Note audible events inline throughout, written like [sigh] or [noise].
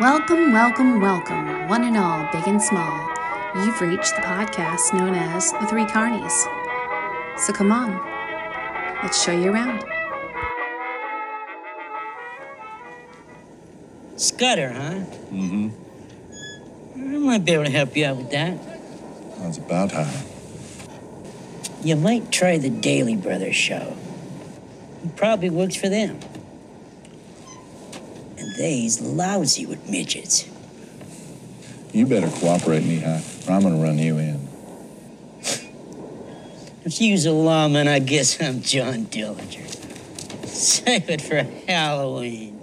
Welcome, welcome, welcome, one and all, big and small. You've reached the podcast known as The Three Carnies. So come on, let's show you around. Scudder, huh? Mm-hmm. I might be able to help you out with that. That's about time. You might try the Daily Brothers show. It probably works for them. And they's lousy with midgets. You better cooperate, Mihai, or I'm gonna run you in. If you's a lawman, I guess I'm John Dillinger. Save it for Halloween.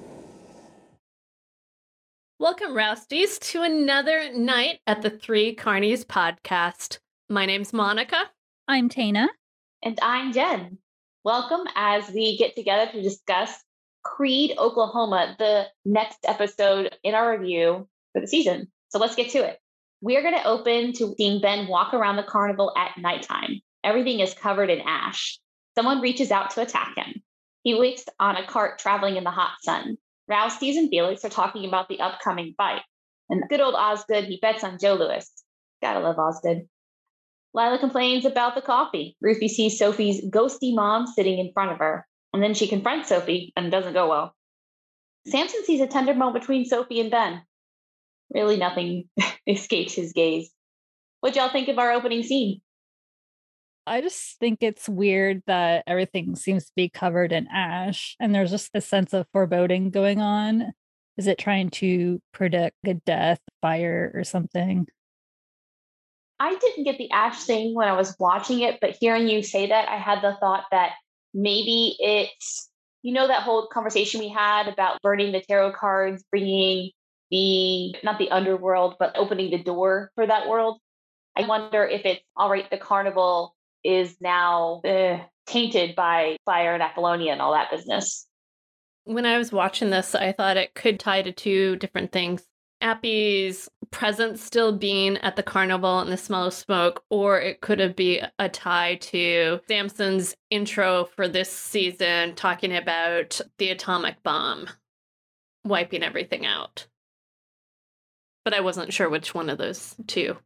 Welcome, Rousties, to another night at the Three Carnies podcast. My name's Monica. I'm Tana. And I'm Jen. Welcome as we get together to discuss Creed, Oklahoma, the next episode in our review for the season. So let's get to it. We are going to open to seeing Ben walk around the carnival at nighttime. Everything is covered in ash. Someone reaches out to attack him. He waits on a cart traveling in the hot sun. Rousties and Felix are talking about the upcoming fight. And good old Osgood, he bets on Joe Louis. Gotta love Osgood. Lila complains about the coffee. Ruthie sees Sophie's ghosty mom sitting in front of her, and then she confronts Sophie and it doesn't go well. Samson sees a tender moment between Sophie and Ben. Really, nothing [laughs] escapes his gaze. What y'all think of our opening scene? I just think it's weird that everything seems to be covered in ash and there's just a sense of foreboding going on. Is it trying to predict a death, fire, or something? I didn't get the ash thing when I was watching it, but hearing you say that, I had the thought that maybe it's, you know, that whole conversation we had about burning the tarot cards, bringing the, not the underworld, but opening the door for that world. I wonder if it's all right, the carnival is now uh, tainted by fire and Apollonia and all that business. When I was watching this, I thought it could tie to two different things. Appy's presence still being at the carnival and the smell of smoke, or it could have been a tie to Samson's intro for this season, talking about the atomic bomb wiping everything out. But I wasn't sure which one of those two.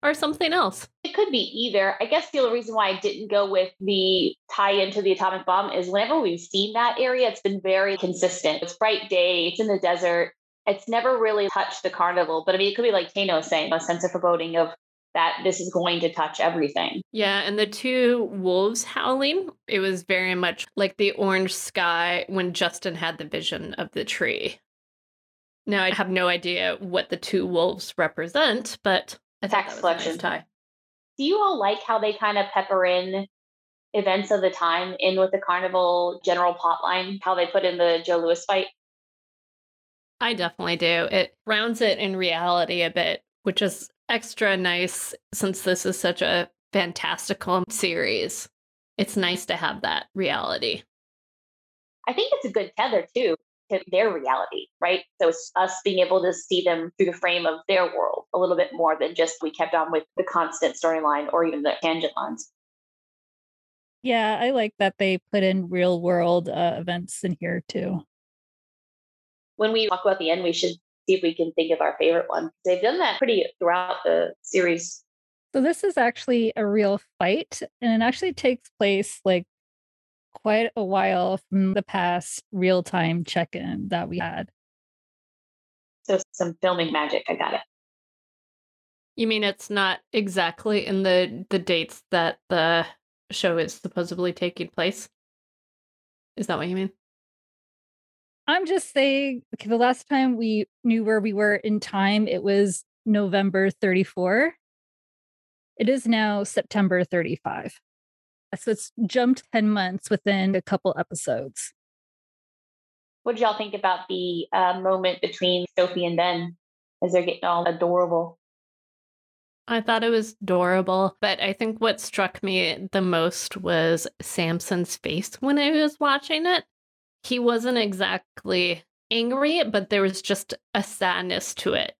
Or something else. It could be either. I guess the only reason why I didn't go with the tie into the atomic bomb is whenever we've seen that area, it's been very consistent. It's bright day, it's in the desert it's never really touched the carnival. But I mean, it could be like Tana saying, a sense of foreboding of that this is going to touch everything. Yeah, and the two wolves howling, it was very much like the orange sky when Justin had the vision of the tree. Now I have no idea what the two wolves represent, but I tax collection nice tie. Do you all like how they kind of pepper in events of the time in with the carnival general plotline? How they put in the Joe Louis fight? I definitely do. It rounds it in reality a bit, which is extra nice since this is such a fantastical series. It's nice to have that reality. I think it's a good tether too to their reality, right? So it's us being able to see them through the frame of their world a little bit more than just we kept on with the constant storyline or even the tangent lines. Yeah, I like that they put in real world uh, events in here too when we talk about the end, we should see if we can think of our favorite one. They've done that pretty throughout the series. So this is actually a real fight, and it actually takes place like quite a while from the past real time check in that we had. So some filming magic. I got it. You mean it's not exactly in the the dates that the show is supposedly taking place? Is that what you mean? I'm just saying, okay, the last time we knew where we were in time, it was November 34. It is now September 35. So it's jumped 10 months within a couple episodes. What did y'all think about the uh, moment between Sophie and Ben as they're getting all adorable? I thought it was adorable, but I think what struck me the most was Samson's face when I was watching it he wasn't exactly angry, but there was just a sadness to it.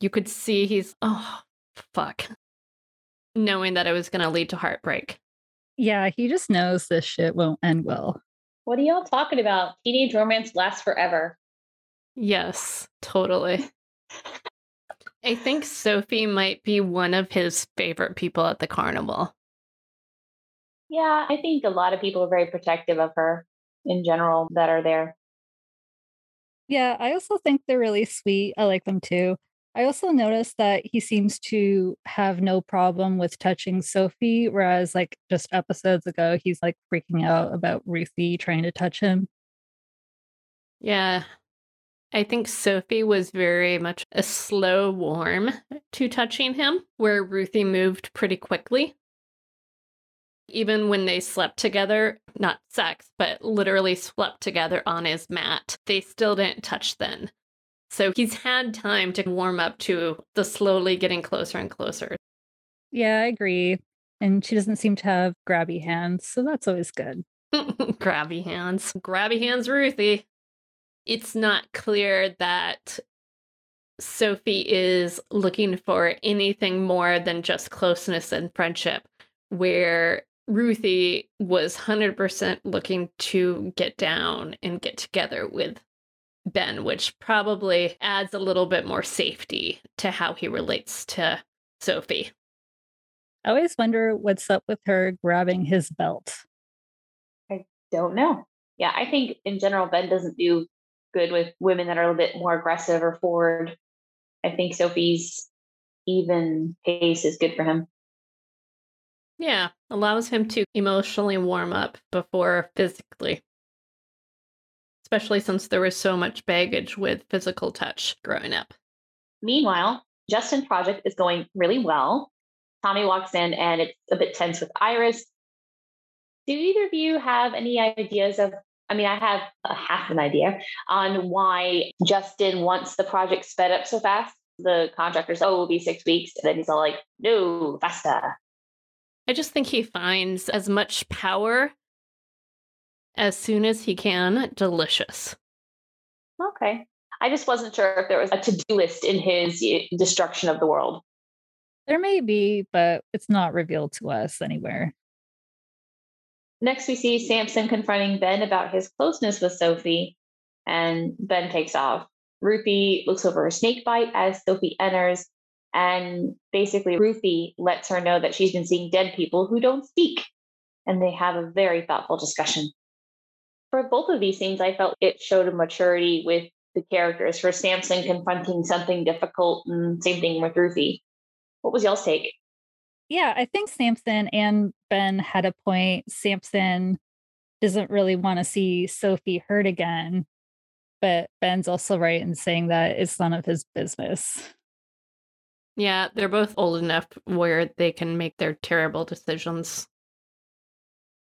You could see he's, oh, fuck, knowing that it was going to lead to heartbreak. Yeah, he just knows this shit won't end well. What are y'all talking about? Teenage romance lasts forever. Yes, totally. [laughs] I think Sophie might be one of his favorite people at the carnival. Yeah, I think a lot of people are very protective of her in general that are there. Yeah, I also think they're really sweet. I like them too. I also noticed that he seems to have no problem with touching Sophie, whereas like just episodes ago, he's like freaking out about Ruthie trying to touch him. Yeah. I think Sophie was very much a slow warm to touching him, where Ruthie moved pretty quickly. Even when they slept together, not sex, but literally slept together on his mat, they still didn't touch then. So he's had time to warm up to the slowly getting closer and closer. Yeah, I agree. And she doesn't seem to have grabby hands, so that's always good. [laughs] grabby hands. Grabby hands, Ruthie. It's not clear that Sophie is looking for anything more than just closeness and friendship, where Ruthie was 100% looking to get down and get together with Ben, which probably adds a little bit more safety to how he relates to Sophie. I always wonder what's up with her grabbing his belt. I don't know. Yeah, I think in general, Ben doesn't do good with women that are a little bit more aggressive or forward. I think Sophie's even pace is good for him. Yeah, allows him to emotionally warm up before physically. Especially since there was so much baggage with physical touch growing up. Meanwhile, Justin project is going really well. Tommy walks in and it's a bit tense with Iris. Do either of you have any ideas of? I mean, I have a half an idea on why Justin wants the project sped up so fast. The contractors, oh, it will be six weeks. And then he's all like, no, faster. I just think he finds as much power as soon as he can delicious. Okay. I just wasn't sure if there was a to do list in his destruction of the world. There may be, but it's not revealed to us anywhere. Next, we see Samson confronting Ben about his closeness with Sophie, and Ben takes off. Ruthie looks over her snake bite as Sophie enters, and basically, Ruthie lets her know that she's been seeing dead people who don't speak, and they have a very thoughtful discussion. For both of these scenes, I felt it showed a maturity with the characters. For Samson confronting something difficult, and same thing with Ruthie. What was y'all's take? Yeah, I think Samson and Ben had a point. Samson doesn't really want to see Sophie hurt again, but Ben's also right in saying that it's none of his business. Yeah, they're both old enough where they can make their terrible decisions.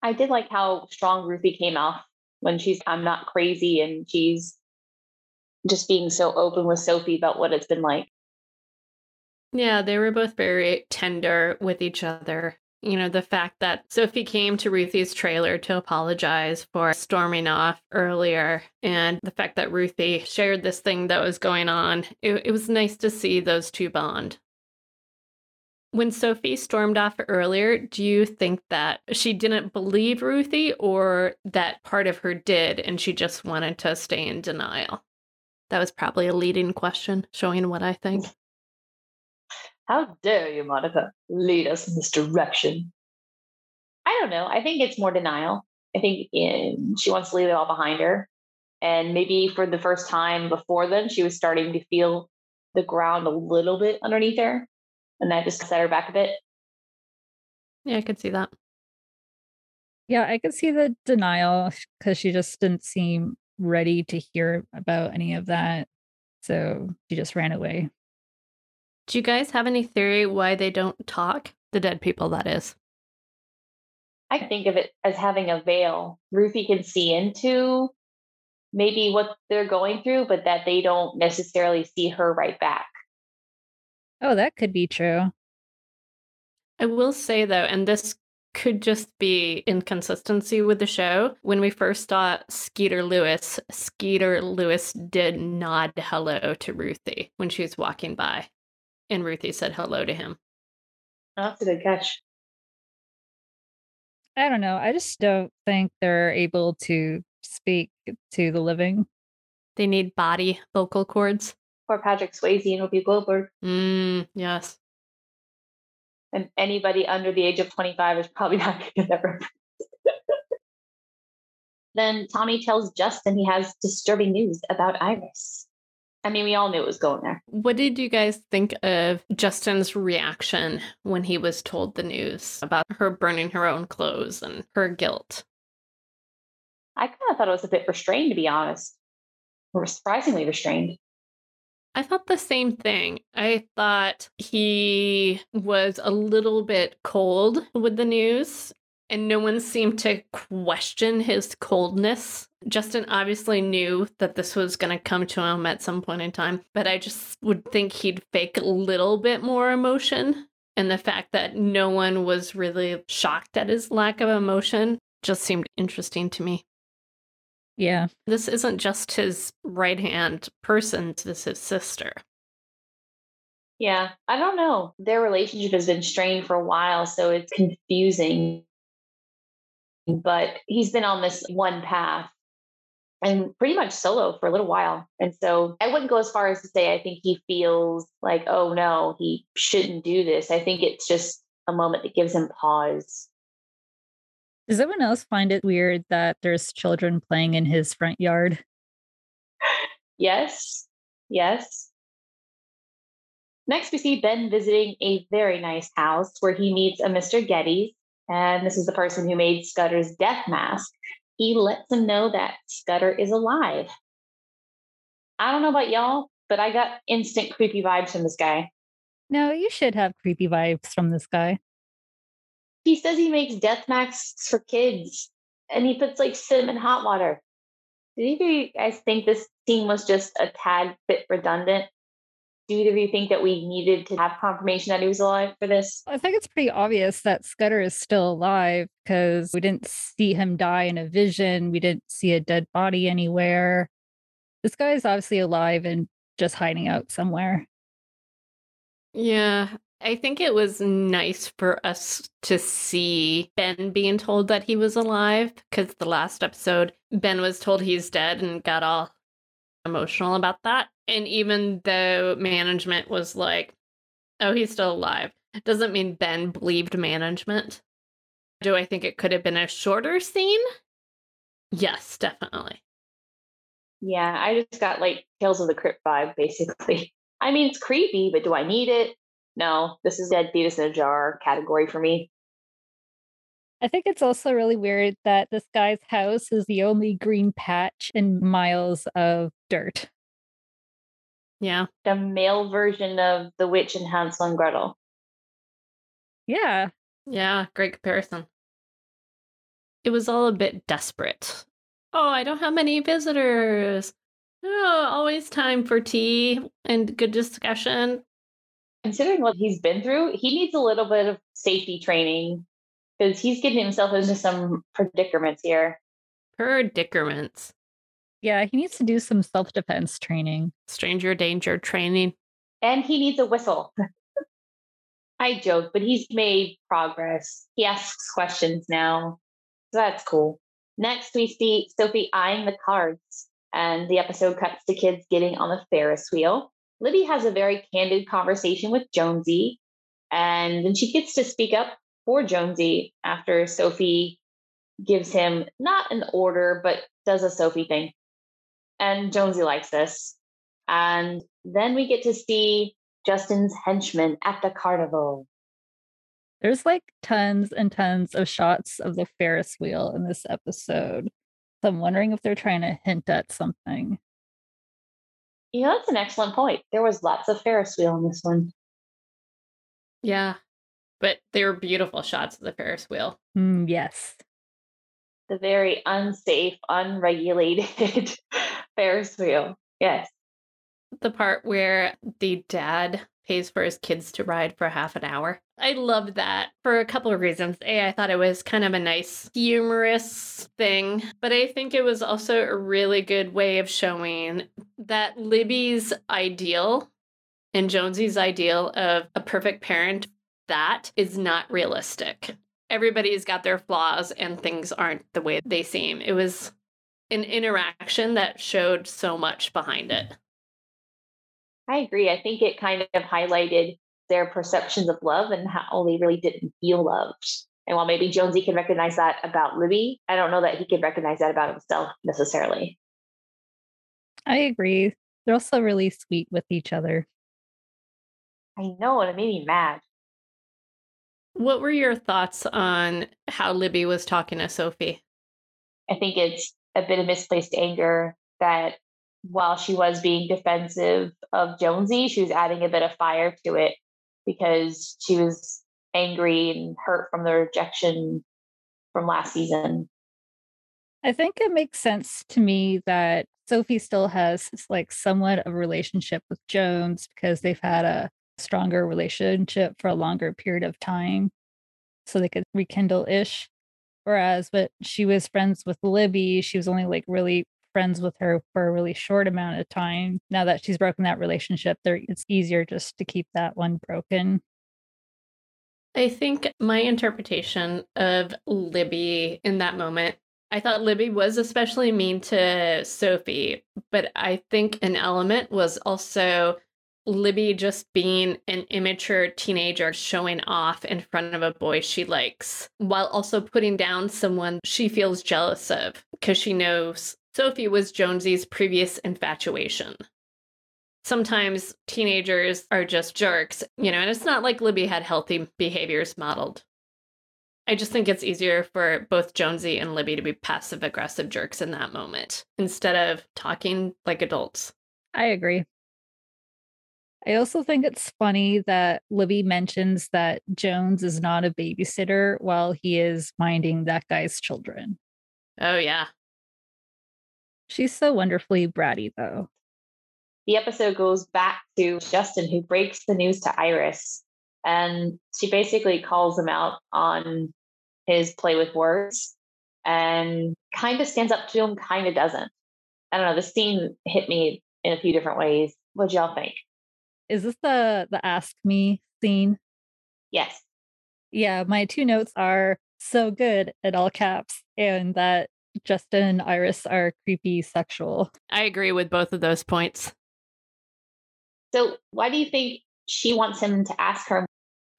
I did like how strong Ruthie came off when she's, I'm not crazy, and she's just being so open with Sophie about what it's been like. Yeah, they were both very tender with each other. You know, the fact that Sophie came to Ruthie's trailer to apologize for storming off earlier, and the fact that Ruthie shared this thing that was going on, it, it was nice to see those two bond. When Sophie stormed off earlier, do you think that she didn't believe Ruthie or that part of her did and she just wanted to stay in denial? That was probably a leading question, showing what I think. How dare you, Monica, lead us in this direction? I don't know. I think it's more denial. I think in, she wants to leave it all behind her. And maybe for the first time before then, she was starting to feel the ground a little bit underneath her. And that just set her back a bit. Yeah, I could see that. Yeah, I could see the denial because she just didn't seem ready to hear about any of that. So she just ran away. Do you guys have any theory why they don't talk? The dead people, that is. I think of it as having a veil. Ruthie can see into maybe what they're going through, but that they don't necessarily see her right back. Oh, that could be true. I will say, though, and this could just be inconsistency with the show. When we first saw Skeeter Lewis, Skeeter Lewis did nod hello to Ruthie when she was walking by and Ruthie said hello to him. Oh, that's a good catch. I don't know. I just don't think they're able to speak to the living. They need body vocal cords. Or Patrick Swayze and Whoopi Goldberg. Mm, yes. And anybody under the age of 25 is probably [laughs] not going to get that reference. [laughs] then Tommy tells Justin he has disturbing news about Iris. I mean, we all knew it was going there. What did you guys think of Justin's reaction when he was told the news about her burning her own clothes and her guilt? I kind of thought it was a bit restrained, to be honest. Or surprisingly restrained. I thought the same thing. I thought he was a little bit cold with the news, and no one seemed to question his coldness. Justin obviously knew that this was going to come to him at some point in time, but I just would think he'd fake a little bit more emotion. And the fact that no one was really shocked at his lack of emotion just seemed interesting to me. Yeah. This isn't just his right hand person, this is his sister. Yeah, I don't know. Their relationship has been strained for a while, so it's confusing. But he's been on this one path and pretty much solo for a little while. And so I wouldn't go as far as to say I think he feels like, oh no, he shouldn't do this. I think it's just a moment that gives him pause. Does anyone else find it weird that there's children playing in his front yard? Yes. Yes. Next, we see Ben visiting a very nice house where he meets a Mr. Geddes. And this is the person who made Scudder's death mask. He lets him know that Scudder is alive. I don't know about y'all, but I got instant creepy vibes from this guy. No, you should have creepy vibes from this guy. He says he makes death masks for kids and he puts like cinnamon hot water. Do either of you guys think this scene was just a tad bit redundant? Do either of you think that we needed to have confirmation that he was alive for this? I think it's pretty obvious that Scudder is still alive because we didn't see him die in a vision. We didn't see a dead body anywhere. This guy is obviously alive and just hiding out somewhere. Yeah, I think it was nice for us to see Ben being told that he was alive because the last episode, Ben was told he's dead and got all emotional about that. And even though management was like, oh, he's still alive, doesn't mean Ben believed management. Do I think it could have been a shorter scene? Yes, definitely. Yeah, I just got like Tales of the Crypt vibe, basically. [laughs] I mean, it's creepy, but do I need it? No, this is dead fetus in a jar category for me. I think it's also really weird that this guy's house is the only green patch in miles of dirt. Yeah. The male version of The Witch and Hansel and Gretel. Yeah. Yeah, great comparison. It was all a bit desperate. Oh, I don't have many visitors. Oh, always time for tea and good discussion. Considering what he's been through, he needs a little bit of safety training because he's getting himself into some predicaments here. Predicaments. Yeah, he needs to do some self defense training. Stranger danger training. And he needs a whistle. [laughs] I joke, but he's made progress. He asks questions now. So that's cool. Next, we see Sophie eyeing the cards, and the episode cuts to kids getting on the Ferris wheel. Libby has a very candid conversation with Jonesy, and then she gets to speak up for Jonesy after Sophie gives him not an order, but does a Sophie thing. And Jonesy likes this. And then we get to see Justin's henchmen at the carnival. There's like tons and tons of shots of the Ferris wheel in this episode. So I'm wondering if they're trying to hint at something. You know, that's an excellent point. There was lots of Ferris wheel in this one. Yeah. But they were beautiful shots of the Ferris wheel. Mm, yes. The very unsafe, unregulated [laughs] Ferris wheel. Yes. The part where the dad pays for his kids to ride for half an hour. I loved that for a couple of reasons. A, I thought it was kind of a nice, humorous thing, but I think it was also a really good way of showing that Libby's ideal and Jonesy's ideal of a perfect parent, that is not realistic. Everybody's got their flaws and things aren't the way they seem. It was an interaction that showed so much behind it. I agree. I think it kind of highlighted their perceptions of love and how they really didn't feel loved. And while maybe Jonesy can recognize that about Libby, I don't know that he can recognize that about himself necessarily. I agree. They're also really sweet with each other. I know, and it made me mad. What were your thoughts on how Libby was talking to Sophie? I think it's a bit of misplaced anger that while she was being defensive of Jonesy, she was adding a bit of fire to it because she was angry and hurt from the rejection from last season. I think it makes sense to me that Sophie still has like somewhat of a relationship with Jones because they've had a stronger relationship for a longer period of time. So they could rekindle ish. Whereas, but she was friends with Libby, she was only like really friends with her for a really short amount of time. Now that she's broken that relationship, there it's easier just to keep that one broken. I think my interpretation of Libby in that moment, I thought Libby was especially mean to Sophie, but I think an element was also Libby just being an immature teenager showing off in front of a boy she likes, while also putting down someone she feels jealous of because she knows Sophie was Jonesy's previous infatuation. Sometimes teenagers are just jerks, you know, and it's not like Libby had healthy behaviors modeled. I just think it's easier for both Jonesy and Libby to be passive aggressive jerks in that moment instead of talking like adults. I agree. I also think it's funny that Libby mentions that Jones is not a babysitter while he is minding that guy's children. Oh, yeah. She's so wonderfully bratty, though. The episode goes back to Justin, who breaks the news to Iris. And she basically calls him out on his play with words and kind of stands up to him, kind of doesn't. I don't know. The scene hit me in a few different ways. What do y'all think? Is this the the ask me scene? Yes. Yeah, my two notes are so good at all caps and that Justin and Iris are creepy sexual. I agree with both of those points. So, why do you think she wants him to ask her?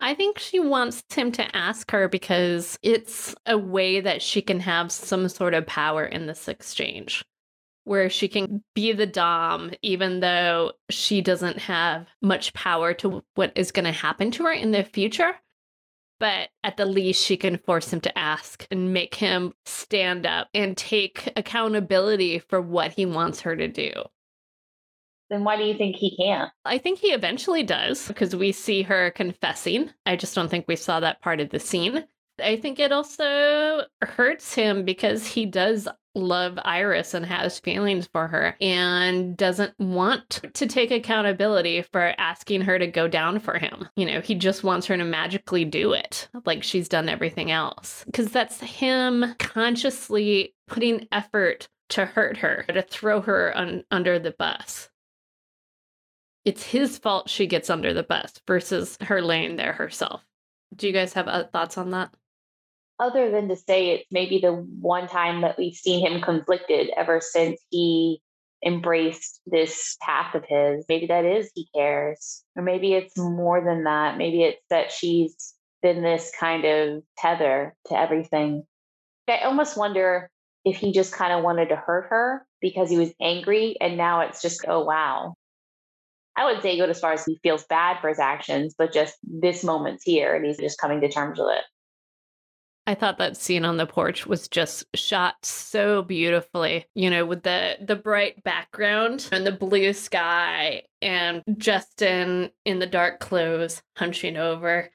I think she wants him to ask her because it's a way that she can have some sort of power in this exchange where she can be the Dom, even though she doesn't have much power to what is going to happen to her in the future but at the least she can force him to ask and make him stand up and take accountability for what he wants her to do. Then why do you think he can't? I think he eventually does because we see her confessing. I just don't think we saw that part of the scene. I think it also hurts him because he does love Iris and has feelings for her and doesn't want to take accountability for asking her to go down for him. You know, he just wants her to magically do it like she's done everything else. Because that's him consciously putting effort to hurt her, to throw her un- under the bus. It's his fault she gets under the bus versus her laying there herself. Do you guys have uh, thoughts on that? Other than to say it's maybe the one time that we've seen him conflicted ever since he embraced this path of his. Maybe that is he cares. Or maybe it's more than that. Maybe it's that she's been this kind of tether to everything. I almost wonder if he just kind of wanted to hurt her because he was angry and now it's just, oh, wow. I would say go as far as he feels bad for his actions, but just this moment's here and he's just coming to terms with it. I thought that scene on the porch was just shot so beautifully, you know, with the the bright background and the blue sky and Justin in the dark clothes hunching over.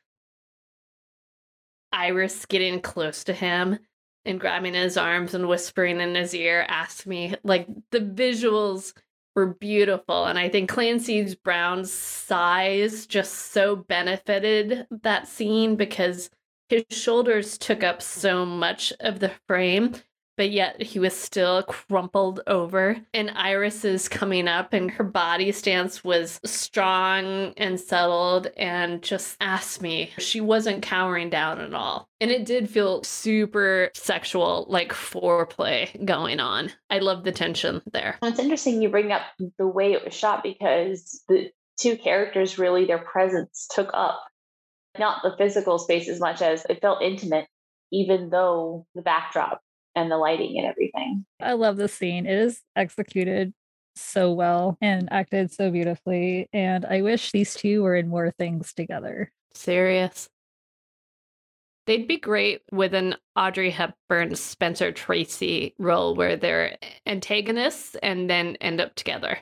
Iris getting close to him and grabbing his arms and whispering in his ear asked me like the visuals were beautiful and I think Clancy Brown's size just so benefited that scene because his shoulders took up so much of the frame, but yet he was still crumpled over. And Iris is coming up, and her body stance was strong and settled and just asked me. She wasn't cowering down at all. And it did feel super sexual, like foreplay going on. I love the tension there. It's interesting you bring up the way it was shot because the two characters really, their presence took up not the physical space as much as it felt intimate, even though the backdrop and the lighting and everything. I love the scene. It is executed so well and acted so beautifully. And I wish these two were in more things together. Serious. They'd be great with an Audrey Hepburn Spencer Tracy role where they're antagonists and then end up together.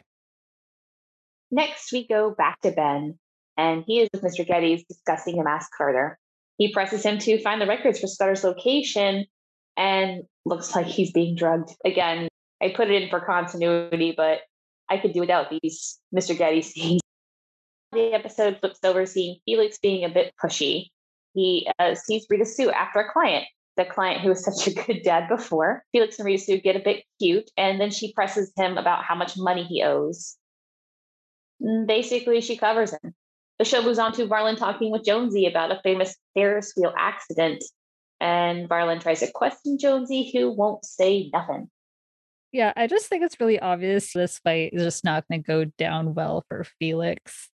Next, we go back to Ben, and he is with Mr. Geddes discussing a mask further. He presses him to find the records for Scudder's location and looks like he's being drugged. Again, I put it in for continuity, but I could do without these Mr. Geddes scenes. [laughs] The episode flips over seeing Felix being a bit pushy. He uh, sees Rita Sue after a client, the client who was [laughs] such a good dad before. Felix and Rita Sue get a bit cute, and then she presses him about how much money he owes. Basically, she covers him. The show moves on to Varlin talking with Jonesy about a famous Ferris wheel accident, and Varlin tries to question Jonesy, who won't say nothing. Yeah, I just think it's really obvious this fight is just not going to go down well for Felix.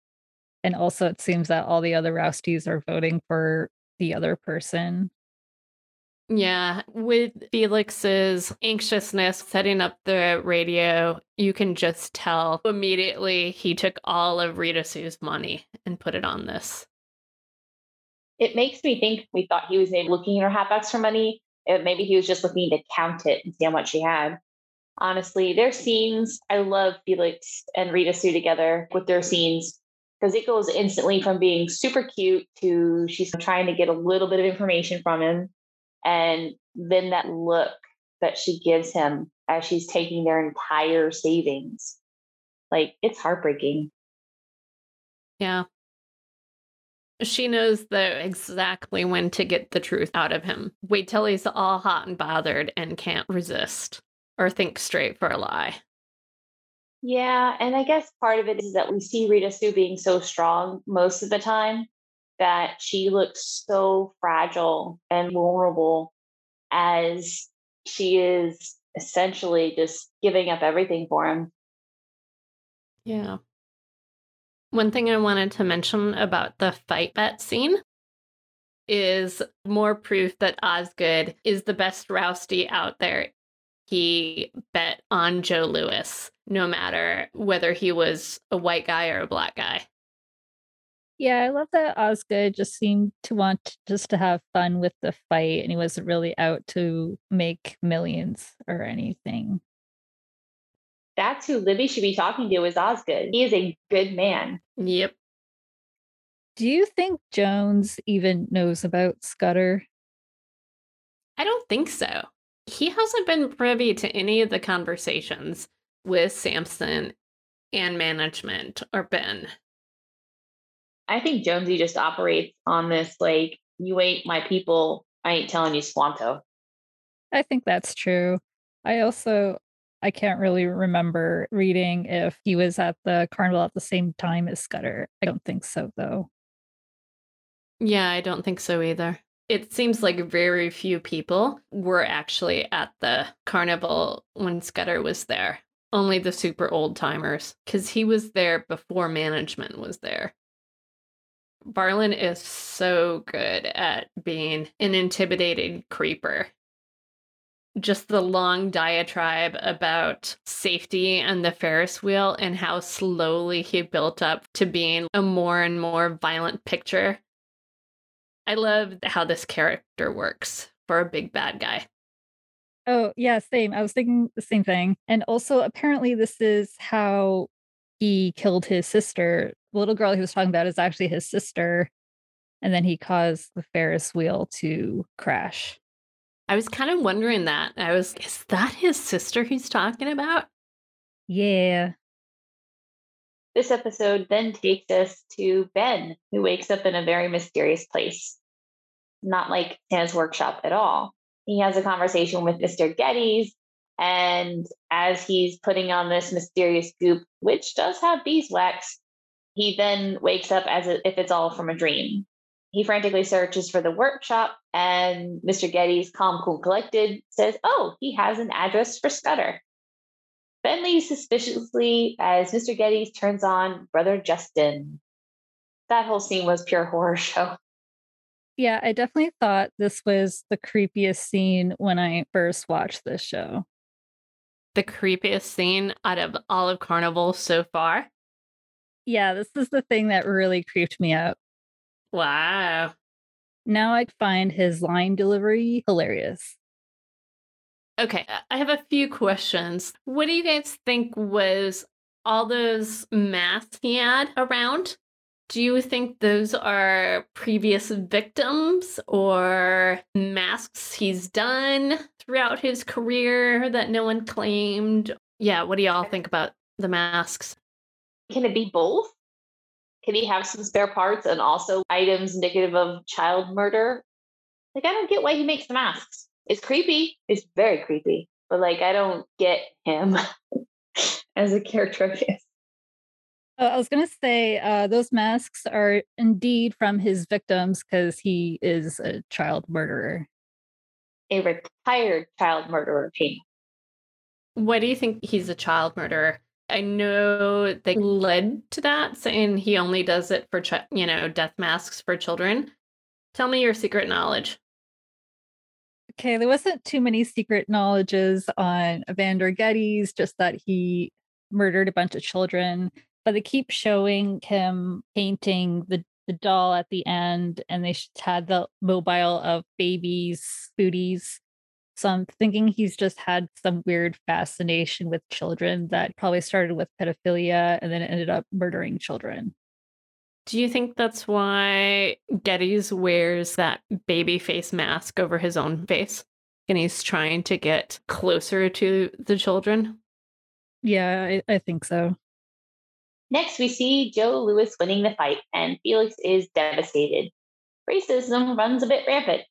And also, it seems that all the other Rousties are voting for the other person. Yeah, with Felix's anxiousness setting up the radio, you can just tell immediately he took all of Rita Sue's money and put it on this. It makes me think we thought he was maybe looking at her halfbacks for money. Maybe he was just looking to count it and see how much she had. Honestly, their scenes, I love Felix and Rita Sue together with their scenes because it goes instantly from being super cute to she's trying to get a little bit of information from him. And then that look that she gives him as she's taking their entire savings. Like it's heartbreaking. Yeah. She knows the exactly when to get the truth out of him. Wait till he's all hot and bothered and can't resist or think straight for a lie. Yeah, and I guess part of it is that we see Rita Sue being so strong most of the time that she looks so fragile and vulnerable as she is essentially just giving up everything for him. Yeah. One thing I wanted to mention about the fight bet scene is more proof that Osgood is the best Rousty out there. He bet on Joe Louis, no matter whether he was a white guy or a black guy. Yeah, I love that Osgood just seemed to want just to have fun with the fight and he wasn't really out to make millions or anything. That's who Libby should be talking to is Osgood. He is a good man. Yep. Do you think Jones even knows about Scudder? I don't think so. He hasn't been privy to any of the conversations with Samson and management or Ben. I think Jonesy just operates on this like, you ain't my people, I ain't telling you Squanto. I think that's true. I also I can't really remember reading if he was at the carnival at the same time as Scudder. I don't think so though. Yeah, I don't think so either. It seems like very few people were actually at the carnival when Scudder was there. Only the super old timers, because he was there before management was there. Varlin is so good at being an intimidating creeper. Just the long diatribe about safety and the Ferris wheel and how slowly he built up to being a more and more violent picture. I love how this character works for a big bad guy. Oh, yeah, same. I was thinking the same thing. And also, apparently, this is how he killed his sister. The little girl he was talking about is actually his sister. And then he caused the Ferris wheel to crash. I was kind of wondering that. I was, is that his sister he's talking about? Yeah. This episode then takes us to Ben, who wakes up in a very mysterious place. Not like Santa's workshop at all. he has a conversation with Mr. Geddes. And as he's putting on this mysterious goop, which does have beeswax, he then wakes up as if it's all from a dream. He frantically searches for the workshop, and Mr. Geddes calm, cool, collected, says, Oh, he has an address for Scudder. Ben leaves suspiciously as Mr. Geddes turns on Brother Justin. That whole scene was pure horror show. Yeah, I definitely thought this was the creepiest scene when I first watched this show. The creepiest scene out of all of Carnival so far? Yeah, this is the thing that really creeped me out. Wow. Now I find his line delivery hilarious. Okay, I have a few questions. What do you guys think was all those masks he had around? Do you think those are previous victims or masks he's done throughout his career that no one claimed? Yeah, what do y'all think about the masks? Can it be both? Can he have some spare parts and also items indicative of child murder? Like, I don't get why he makes the masks. It's creepy. It's very creepy. But, like, I don't get him [laughs] as a character. Uh, I was going to say uh, those masks are indeed from his victims because he is a child murderer. A retired child murderer, Pink. Why do you think he's a child murderer? I know they led to that, saying he only does it for, ch- you know, death masks for children. Tell me your secret knowledge. Okay, there wasn't too many secret knowledges on Evander Geddes, just that he murdered a bunch of children but they keep showing him painting the the doll at the end and they had the mobile of babies booties. So i'm thinking he's just had some weird fascination with children that probably started with pedophilia and then ended up murdering children. Do you think that's why Geddes wears that baby face mask over his own face and he's trying to get closer to the children? Yeah i, I think so Next, we see Joe Louis winning the fight, and Felix is devastated. Racism runs a bit rampant.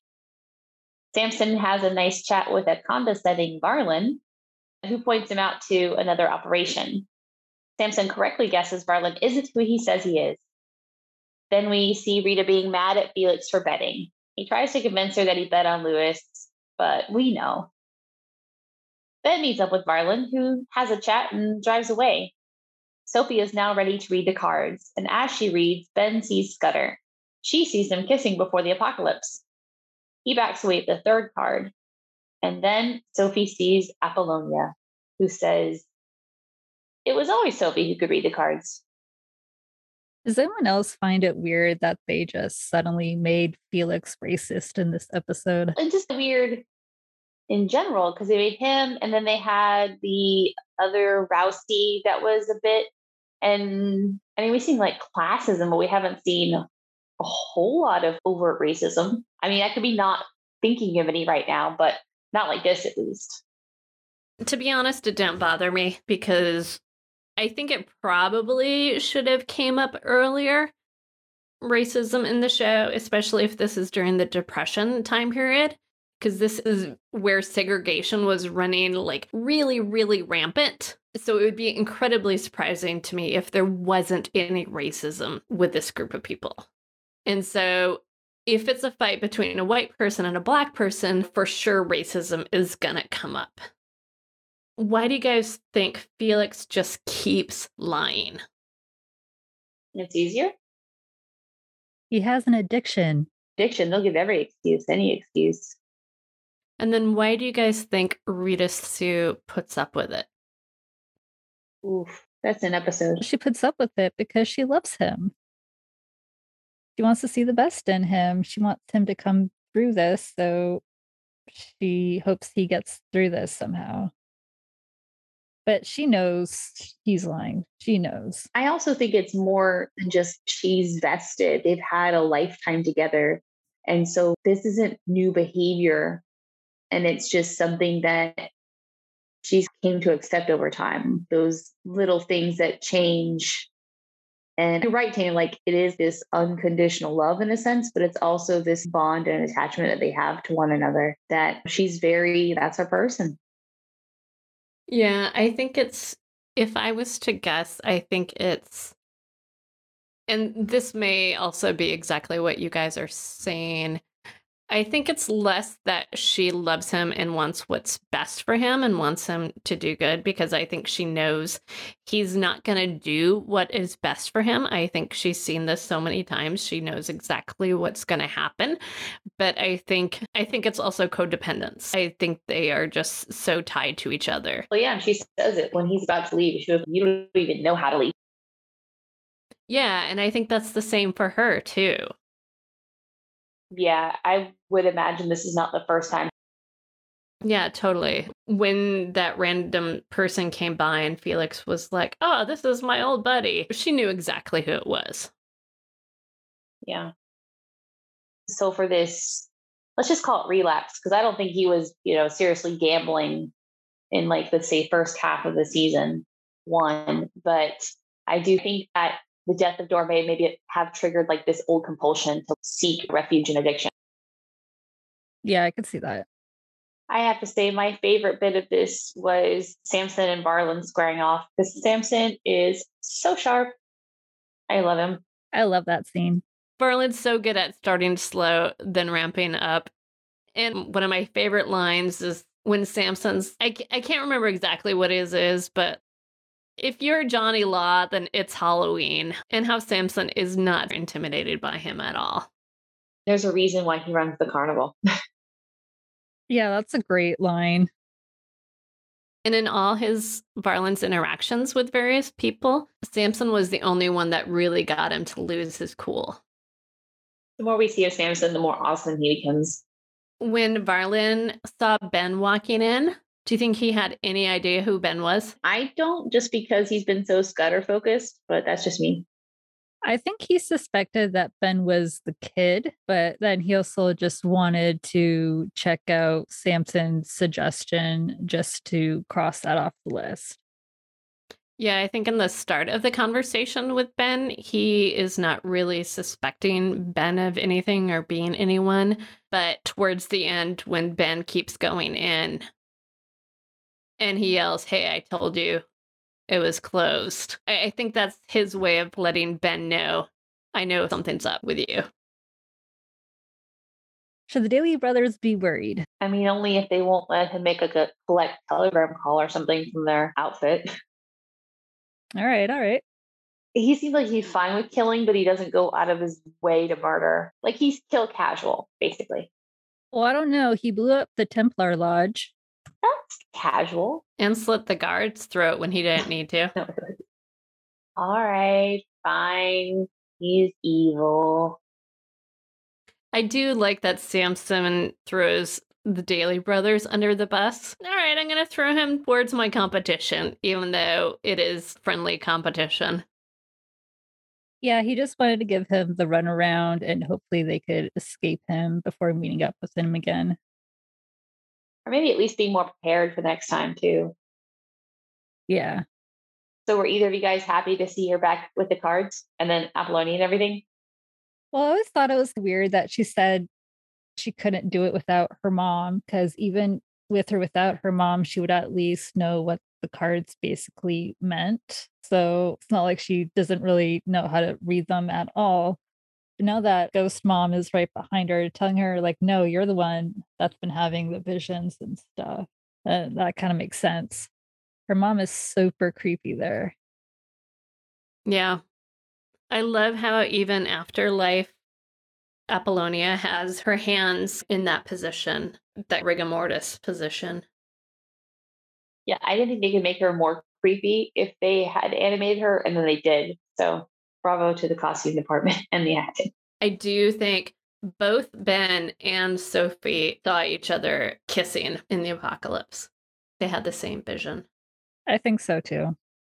Samson has a nice chat with a condescending Varlin, who points him out to another operation. Samson correctly guesses Varlin isn't who he says he is. Then we see Rita being mad at Felix for betting. He tries to convince her that he bet on Louis, but we know. Ben meets up with Varlin, who has a chat and drives away. Sophie is now ready to read the cards, and as she reads, Ben sees Scudder. She sees them kissing before the apocalypse. He backs away at the third card, and then Sophie sees Apollonia, who says, It was always Sophie who could read the cards. Does anyone else find it weird that they just suddenly made Felix racist in this episode? And just weird in general, because they made him, and then they had the other Rousty that was a bit and I mean, we've seen like classism, but we haven't seen a whole lot of overt racism. I mean, I could be not thinking of any right now, but not like this at least. To be honest, it didn't bother me because I think it probably should have came up earlier. Racism in the show, especially if this is during the depression time period, because this is where segregation was running like really, really rampant. So it would be incredibly surprising to me if there wasn't any racism with this group of people. And so if it's a fight between a white person and a black person, for sure racism is going to come up. Why do you guys think Felix just keeps lying? It's easier. He has an addiction. Addiction, they'll give every excuse, any excuse. And then why do you guys think Rita Sue puts up with it? Oof, that's an episode. She puts up with it because she loves him. She wants to see the best in him. She wants him to come through this. So she hopes he gets through this somehow. But she knows he's lying. She knows. I also think it's more than just she's vested. They've had a lifetime together. And so this isn't new behavior. And it's just something that she's came to accept over time those little things that change And you're right, Tanya, like it is this unconditional love in a sense, but it's also this bond and attachment that they have to one another that she's very, that's her person. Yeah, I think it's, if I was to guess, I think it's, and this may also be exactly what you guys are saying. I think it's less that she loves him and wants what's best for him and wants him to do good because I think she knows he's not going to do what is best for him. I think she's seen this so many times. She knows exactly what's going to happen. But I think I think it's also codependence. I think they are just so tied to each other. Well, yeah, she says it when he's about to leave. She goes, You don't even know how to leave. Yeah, and I think that's the same for her too yeah, I would imagine this is not the first time. Yeah, totally. When that random person came by and Felix was like, oh, this is my old buddy, she knew exactly who it was. Yeah. So for this, let's just call it relapse because I don't think he was, you know, seriously gambling in like, let's say, first half of the season one. But I do think that the death of Dora Mae maybe have triggered like this old compulsion to seek refuge in addiction. Yeah, I could see that. I have to say, my favorite bit of this was Samson and Varlyn squaring off because Samson is so sharp. I love him. I love that scene. Varlyn's so good at starting slow, then ramping up. And one of my favorite lines is when Samson's, I, I can't remember exactly what his is, but if you're Johnny Law, then it's Halloween, and how Samson is not intimidated by him at all. There's a reason why he runs the carnival. [laughs] yeah, that's a great line. And in all his Varlyn's interactions with various people, Samson was the only one that really got him to lose his cool. The more we see of Samson, the more awesome he becomes. When Varlyn saw Ben walking in, do you think he had any idea who Ben was? I don't, just because he's been so Scudder focused, but that's just me. I think he suspected that Ben was the kid, but then he also just wanted to check out Samson's suggestion just to cross that off the list. Yeah, I think in the start of the conversation with Ben, he is not really suspecting Ben of anything or being anyone. But towards the end, when Ben keeps going in, and he yells, Hey, I told you it was closed. I, I think that's his way of letting Ben know, I know something's up with you. Should the Daly brothers be worried? I mean, only if they won't let him make like a collect telegram call or something from their outfit. [laughs] All right, all right. He seems like he's fine with killing, but he doesn't go out of his way to murder. Like he's kill casual, basically. Well, I don't know. He blew up the Templar Lodge. That's casual. And slit the guard's throat when he didn't need to. [laughs] All right, fine. He's evil. I do like that Samson throws the Daly brothers under the bus. All right, I'm going to throw him towards my competition, even though it is friendly competition. Yeah, he just wanted to give him the runaround and hopefully they could escape him before meeting up with him again or maybe at least being more prepared for next time too. Yeah. So were either of you guys happy to see her back with the cards and then Apollonia and everything? Well, I always thought it was weird that she said she couldn't do it without her mom because even with or without her mom, she would at least know what the cards basically meant. So it's not like she doesn't really know how to read them at all now that ghost mom is right behind her telling her like no you're the one that's been having the visions and stuff. That, that kind of makes sense. Her mom is super creepy there. Yeah. I love how even after life apollonia has her hands in that position that rigor mortis position. Yeah i didn't think they could make her more creepy if they had animated her and then they did so bravo to the costume department [laughs] and the acting. I do think both Ben and Sofie saw each other kissing in the apocalypse. They had the same vision. I think so too.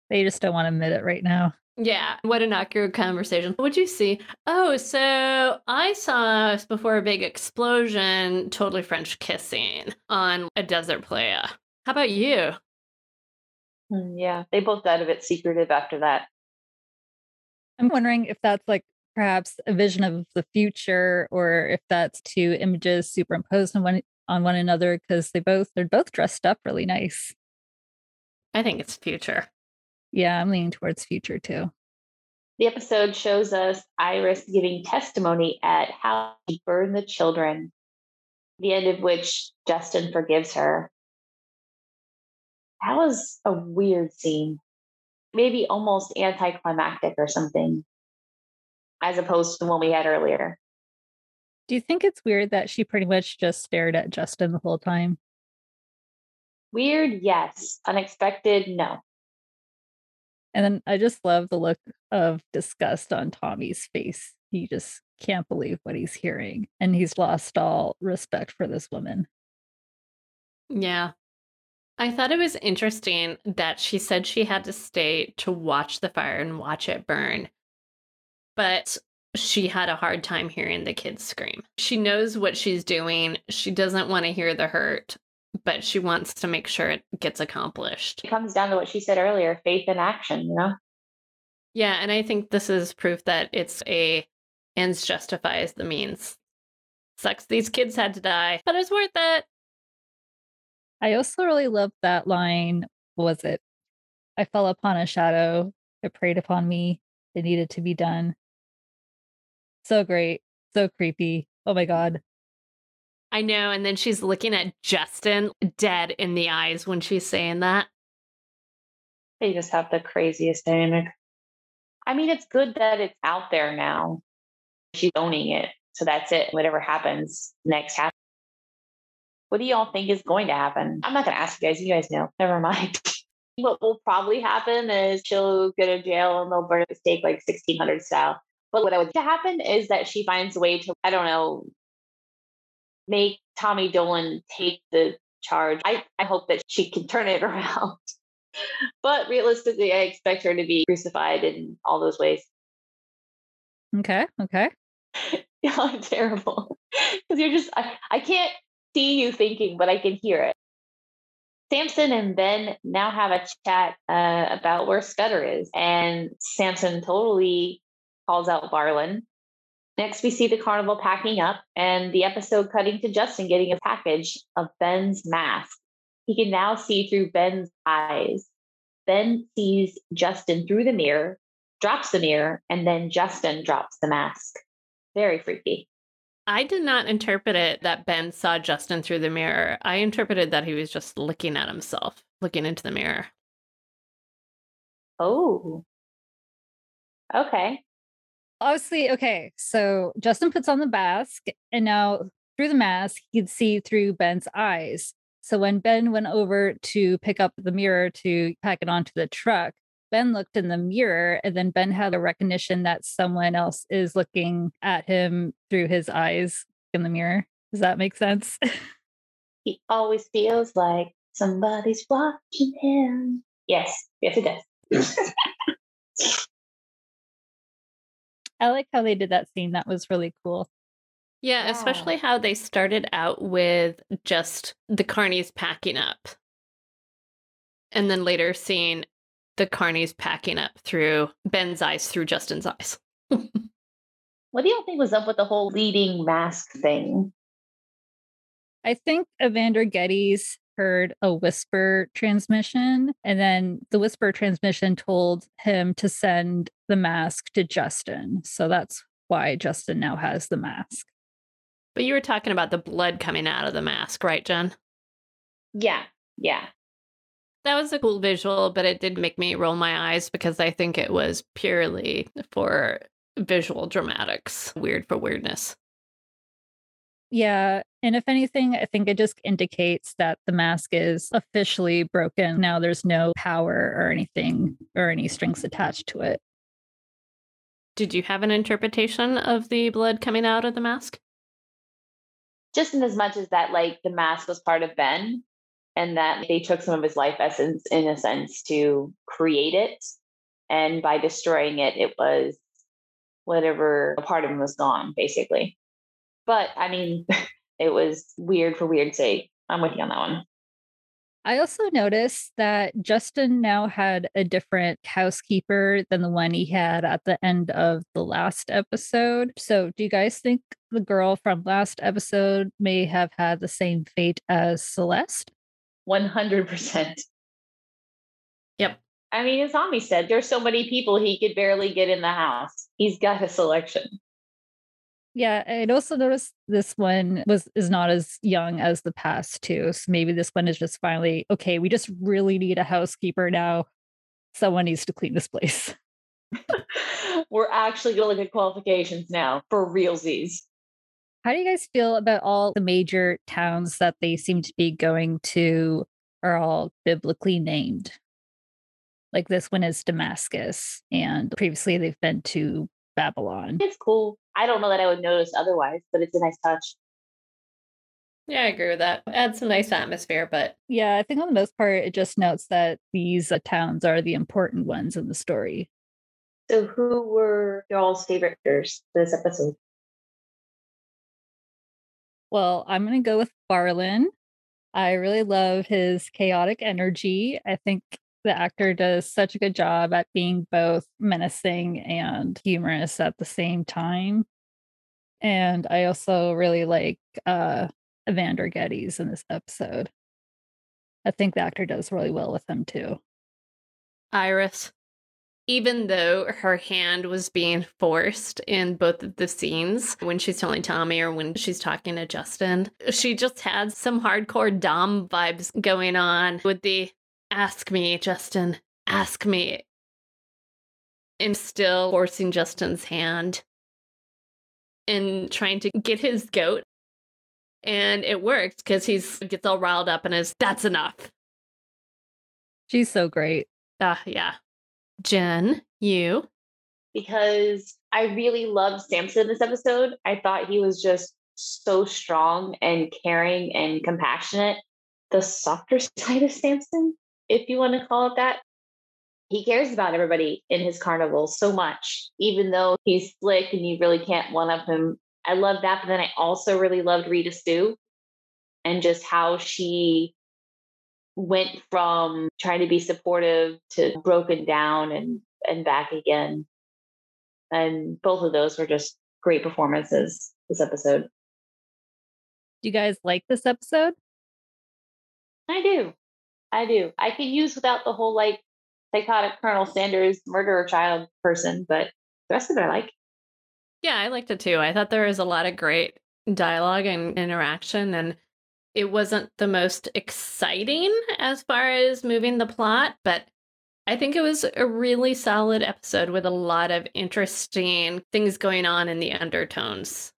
They just don't want to admit it right now. Yeah, what an accurate conversation. What'd you see? Oh, so I saw before a big explosion, totally French kissing on a desert playa. How about you? Mm, yeah, they both died of it secretive after that. I'm wondering if that's like perhaps a vision of the future or if that's two images superimposed on one on one another because they both they're both dressed up really nice. I think it's future. Yeah, I'm leaning towards future too. The episode shows us Iris giving testimony at how she burned the children, the end of which Justin forgives her. That was a weird scene. Maybe almost anticlimactic or something, as opposed to the one we had earlier. Do you think it's weird that she pretty much just stared at Justin the whole time? Weird, yes. Unexpected, no. And then I just love the look of disgust on Tommy's face. He just can't believe what he's hearing. And he's lost all respect for this woman. Yeah. I thought it was interesting that she said she had to stay to watch the fire and watch it burn. But she had a hard time hearing the kids scream. She knows what she's doing. She doesn't want to hear the hurt, but she wants to make sure it gets accomplished. It comes down to what she said earlier faith in action, you know? Yeah, and I think this is proof that it's a ends justifies the means. Sucks these kids had to die, but it's worth it. I also really love that line. What was it? I fell upon a shadow. It preyed upon me. It needed to be done. So great. So creepy. Oh my God. I know. And then she's looking at Justin dead in the eyes when she's saying that. They just have the craziest dynamic. I mean, it's good that it's out there now. She's owning it. So that's it. Whatever happens next happens. What do y'all think is going to happen? I'm not going to ask you guys. You guys know. Never mind. [laughs] what will probably happen is she'll go to jail and they'll burn the stake like 1600 style. But what I would happen is that she finds a way to, I don't know, make Tommy Dolan take the charge. I, I hope that she can turn it [laughs] around. but realistically, I expect her to be crucified in all those ways. Okay. Okay. [laughs] yeah, I'm terrible. Because you're just, I, I can't see you thinking, but I can hear it. Samson and Ben now have a chat uh, about where Scudder is. And Samson totally calls out Varlyn Next, we see the carnival packing up and the episode cutting to Justin getting a package of Ben's mask. He can now see through Ben's eyes. Ben sees Justin through the mirror, drops the mirror, and then Justin drops the mask. Very freaky. I did not interpret it that Ben saw Justin through the mirror. I interpreted that he was just looking at himself, looking into the mirror. Oh. Okay obviously, okay, so Justin puts on the mask, and now through the mask, he could see through Ben's eyes. So when Ben went over to pick up the mirror to pack it onto the truck, Ben looked in the mirror, and then Ben had a recognition that someone else is looking at him through his eyes in the mirror. Does that make sense? [laughs] he always feels like somebody's watching him. Yes, yes, it does. I like how they did that scene. That was really cool. Yeah, especially how they started out with just the carnies packing up. And then later seeing the carnies packing up through Ben's eyes, through Justin's eyes. [laughs] what do y'all think was up with the whole leading mask thing? I think Evander Geddes heard a whisper transmission, and then the whisper transmission told him to send the mask to Justin. So that's why Justin now has the mask. But you were talking about the blood coming out of the mask, right, Jen? Yeah, yeah. That was a cool visual, but it did make me roll my eyes because I think it was purely for visual dramatics, weird for weirdness. Yeah. And if anything, I think it just indicates that the mask is officially broken. Now there's no power or anything or any strings attached to it. Did you have an interpretation of the blood coming out of the mask? Just in as much as that, like the mask was part of Ben and that they took some of his life essence, in a sense, to create it. And by destroying it, it was whatever a part of him was gone, basically. But I mean, [laughs] it was weird for weird sake. I'm with you on that one. I also noticed that Justin now had a different housekeeper than the one he had at the end of the last episode. So, do you guys think the girl from last episode may have had the same fate as Celeste? 100%. Yep. I mean, as Ami said, there's so many people he could barely get in the house. He's got a selection. Yeah, I'd also noticed this one was is not as young as the past two. So maybe this one is just finally okay. We just really need a housekeeper now. Someone needs to clean this place. [laughs] We're actually going to look at qualifications now for realsies. How do you guys feel about all the major towns that they seem to be going to are all biblically named? Like this one is Damascus, and previously they've been to Babylon. It's cool. I don't know that I would notice otherwise, but it's a nice touch. Yeah, I agree with that. Adds some nice atmosphere, but Yeah, I think on the most part, it just notes that these uh, towns are the important ones in the story. So, who were y'all's favorite characters this episode? Well, I'm going to go with Varlyn. I really love his chaotic energy. I think the actor does such a good job at being both menacing and humorous at the same time. And I also really like uh Evander Geddes in this episode. I think the actor does really well with him too. Iris, even though her hand was being forced in both of the scenes when she's telling Tommy or when she's talking to Justin, she just had some hardcore Dom vibes going on with the ask me, Justin, ask me. And still forcing Justin's hand and trying to get his goat. And it works because he's gets all riled up and is that's enough. She's so great. Ah, yeah. Jen, you. Because I really loved Samson in this episode. I thought he was just so strong and caring and compassionate. The softer [laughs] side of Samson, if you want to call it that. He cares about everybody in his carnival so much, even though he's slick and you really can't one up him. I love that. But then I also really loved Rita Sue and just how she went from trying to be supportive to broken down and and back again. And both of those were just great performances this episode. Do you guys like this episode? I do. I do. I could use without the whole like psychotic Colonel Sanders murderer child person, but the rest of it I like. Yeah, I liked it too. I thought there was a lot of great dialogue and interaction, and it wasn't the most exciting as far as moving the plot, but I think it was a really solid episode with a lot of interesting things going on in the undertones.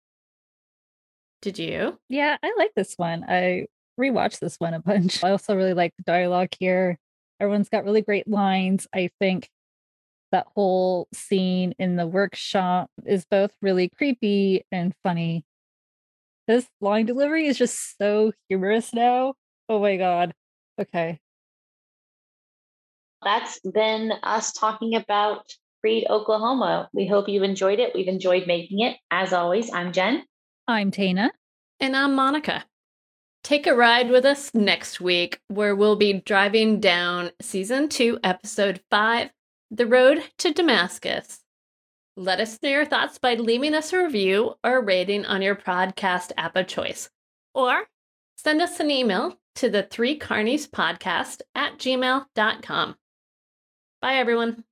Did you? Yeah, I like this one. I rewatched this one a bunch. I also really like the dialogue here. Everyone's got really great lines. I think that whole scene in the workshop is both really creepy and funny. This line delivery is just so humorous now. Oh my god. Okay. That's been us talking about Creed Oklahoma. We hope you enjoyed it. We've enjoyed making it. As always, I'm Jen. I'm Tana. And I'm Monica. Take a ride with us next week, where we'll be driving down season two, episode five The Road to Damascus. Let us know your thoughts by leaving us a review or rating on your podcast app of choice. Or send us an email to the three carnies podcast at gmail.com. Bye, everyone.